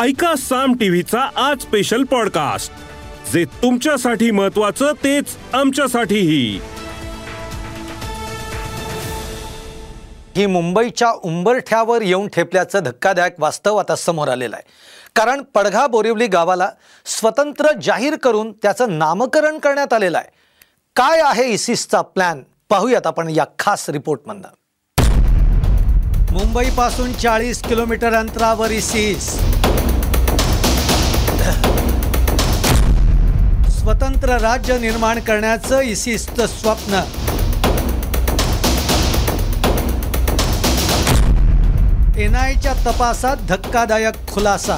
ऐका साम टीव्हीचा आज स्पेशल पॉडकास्ट जे तुमच्यासाठी महत्वाचं तेच आमच्यासाठीही. ही मुंबईच्या उंबरठ्यावर येऊन ठेपल्याचं धक्कादायक वास्तव आता समोर आलेलं आहे. कारण पडघा बोरिवली गावाला स्वतंत्र जाहीर करून त्याचं नामकरण करण्यात आलेलं आहे. काय आहे इसिसचा प्लॅन पाहूयात आपण या खास रिपोर्टमधनं. मुंबईपासून चाळीस किलोमीटर अंतरावर इसिस. स्वतंत्र राज्य निर्माण करण्याचं इसिसचं स्वप्न. एनआयच्या तपासात धक्कादायक खुलासा.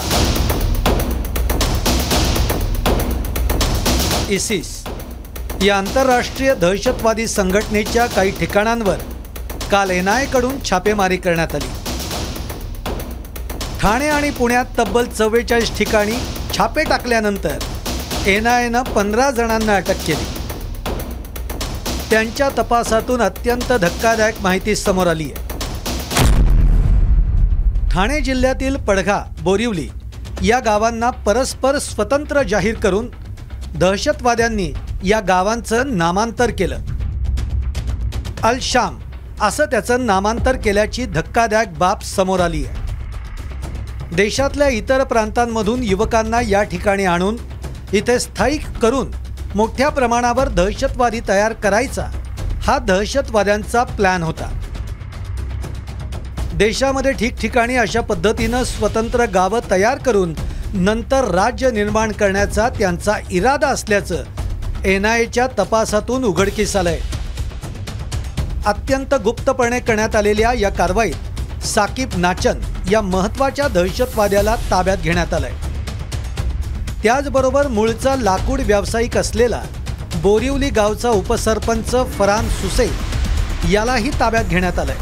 इसिस या आंतरराष्ट्रीय दहशतवादी संघटनेच्या काही ठिकाणांवर काल एनआयकडून छापेमारी करण्यात आली. ठाणे आणि पुण्यात तब्बल चव्वेचाळीस ठिकाणी छापे टाकल्यानंतर एनआयनं पंधरा जणांना अटक केली. त्यांच्या तपासातून अत्यंत धक्कादायक माहिती समोर आली आहे. ठाणे जिल्ह्यातील पडघा बोरिवली या गावांना परस्पर स्वतंत्र जाहीर करून दहशतवाद्यांनी या गावांचं नामांतर केलं. अल शाम असं त्याचं नामांतर केल्याची धक्कादायक बाब समोर आली आहे. देशातल्या इतर प्रांतांमधून युवकांना या ठिकाणी आणून इथे स्थायिक करून मोठ्या प्रमाणावर दहशतवादी तयार करायचा हा दहशतवाद्यांचा प्लॅन होता. देशामध्ये ठिकठिकाणी अशा पद्धतीनं स्वतंत्र गावं तयार करून नंतर राज्य निर्माण करण्याचा त्यांचा इरादा असल्याचं एन आय एच्या तपासातून उघडकीस आलंय. अत्यंत गुप्तपणे करण्यात आलेल्या या कारवाईत साकीब नाचन या महत्त्वाच्या दहशतवाद्याला ताब्यात घेण्यात आलंय. त्याचबरोबर मूळचा लाकूड व्यावसायिक असलेला बोरिवली गावचा उपसरपंच फरान सुसे यालाही ताब्यात घेण्यात आलंय.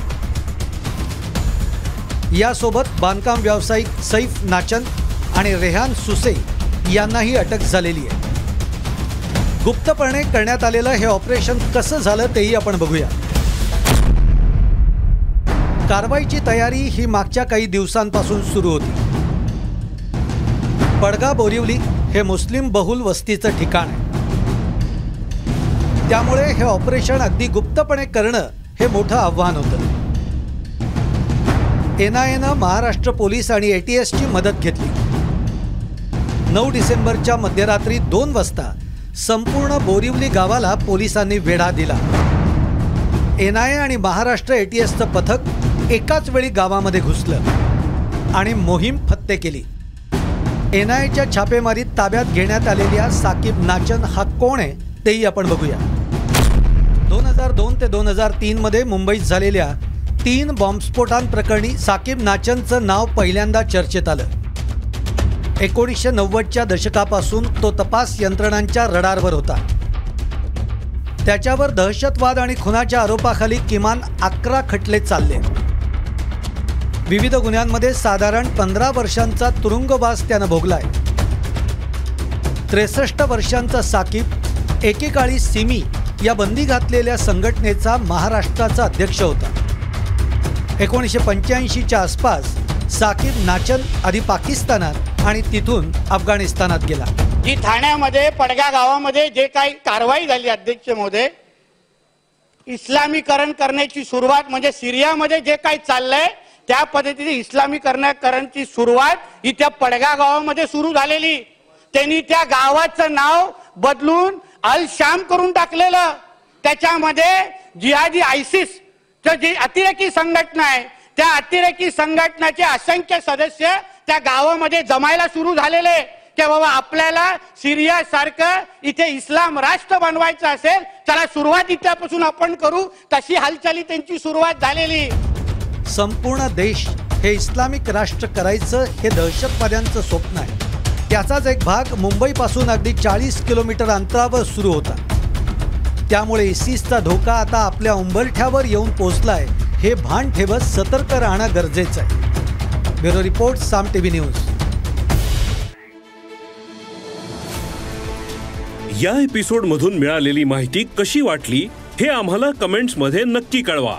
यासोबत बांधकाम व्यावसायिक सैफ नाचन आणि रेहान सुसे यांनाही अटक झालेली आहे. गुप्तपणे करण्यात आलेलं हे ऑपरेशन कसं झालं तेही आपण बघूया. कारवाईची तयारी ही मागच्या काही दिवसांपासून सुरू होती. पडगा बोरिवली हे मुस्लिम बहुल वस्तीचं ठिकाण आहे. त्यामुळे हे ऑपरेशन अगदी गुप्तपणे करणं हे मोठं आव्हान होतं. एन आय महाराष्ट्र पोलीस आणि एटीएसची मदत घेतली. नऊ डिसेंबरच्या मध्यरात्री दोन वाजता संपूर्ण बोरिवली गावाला पोलिसांनी वेढा दिला. एन आय आणि महाराष्ट्र एटीएसचं पथक एकाच वेळी गावामध्ये घुसलं आणि मोहीम फत्ते केली. एन आय एच्या छापेमारीत ताब्यात घेण्यात आलेल्या साकीब नाचन हा कोण आहे तेही आपण बघूया. दोन हजार दोन ते दोन हजार तीनमध्ये मुंबईत झालेल्या तीन बॉम्बस्फोटांप्रकरणी साकीब नाचनचं नाव पहिल्यांदा चर्चेत आलं. एकोणीसशे नव्वदच्या दशकापासून तो तपास यंत्रणांच्या रडारवर होता. त्याच्यावर दहशतवाद आणि खुनाच्या आरोपाखाली किमान अकरा खटले चालले. विविध गुन्ह्यांमध्ये साधारण पंधरा वर्षांचा तुरुंगवास त्यानं भोगलाय. त्रेसष्ट वर्षांचा साकीब एकेकाळी सिमी या बंदी घातलेल्या संघटनेचा महाराष्ट्राचा अध्यक्ष होता. एकोणीसशे पंच्याऐंशीच्या आसपास साकीब नाचन आधी पाकिस्तानात आणि तिथून अफगाणिस्तानात गेला. जी ठाण्यामध्ये पडगा गावामध्ये जे काही कारवाई झाली अध्यक्ष महोदय इस्लामीकरण करण्याची सुरुवात म्हणजे सिरियामध्ये जे काही चाललंय त्या पद्धतीने इस्लामीकरणाकरणची सुरुवात इथे पडगा गावामध्ये सुरू झालेली. त्यांनी त्या गावाचं नाव बदलून अल शाम करून टाकलेलं. त्याच्यामध्ये जिहादी आयसिस जी अतिरेकी संघटना आहे त्या अतिरेकी संघटनाचे असंख्य सदस्य त्या गावामध्ये जमायला सुरू झालेले. की बाबा आपल्याला सिरिया सारखं इथे इस्लाम राष्ट्र बनवायचं असेल त्याला सुरुवात इथल्यापासून आपण करू तशी हालचाली त्यांची सुरुवात झालेली. संपूर्ण देश हे इस्लामिक राष्ट्र करायचं हे दहशतवाद्यांचं स्वप्न आहे. त्याचाच एक भाग मुंबईपासून अगदी चाळीस किलोमीटर अंतरावर सुरू होता. त्यामुळे इसिसचा धोका आता आपल्या उंबरठ्यावर येऊन पोचलाय हे भान ठेवत सतर्क राहणं गरजेचं आहे. Bureau report Saam TV news. या एपिसोड मधून मिळालेली माहिती कशी वाटली हे आम्हाला कमेंट्समध्ये नक्की कळवा.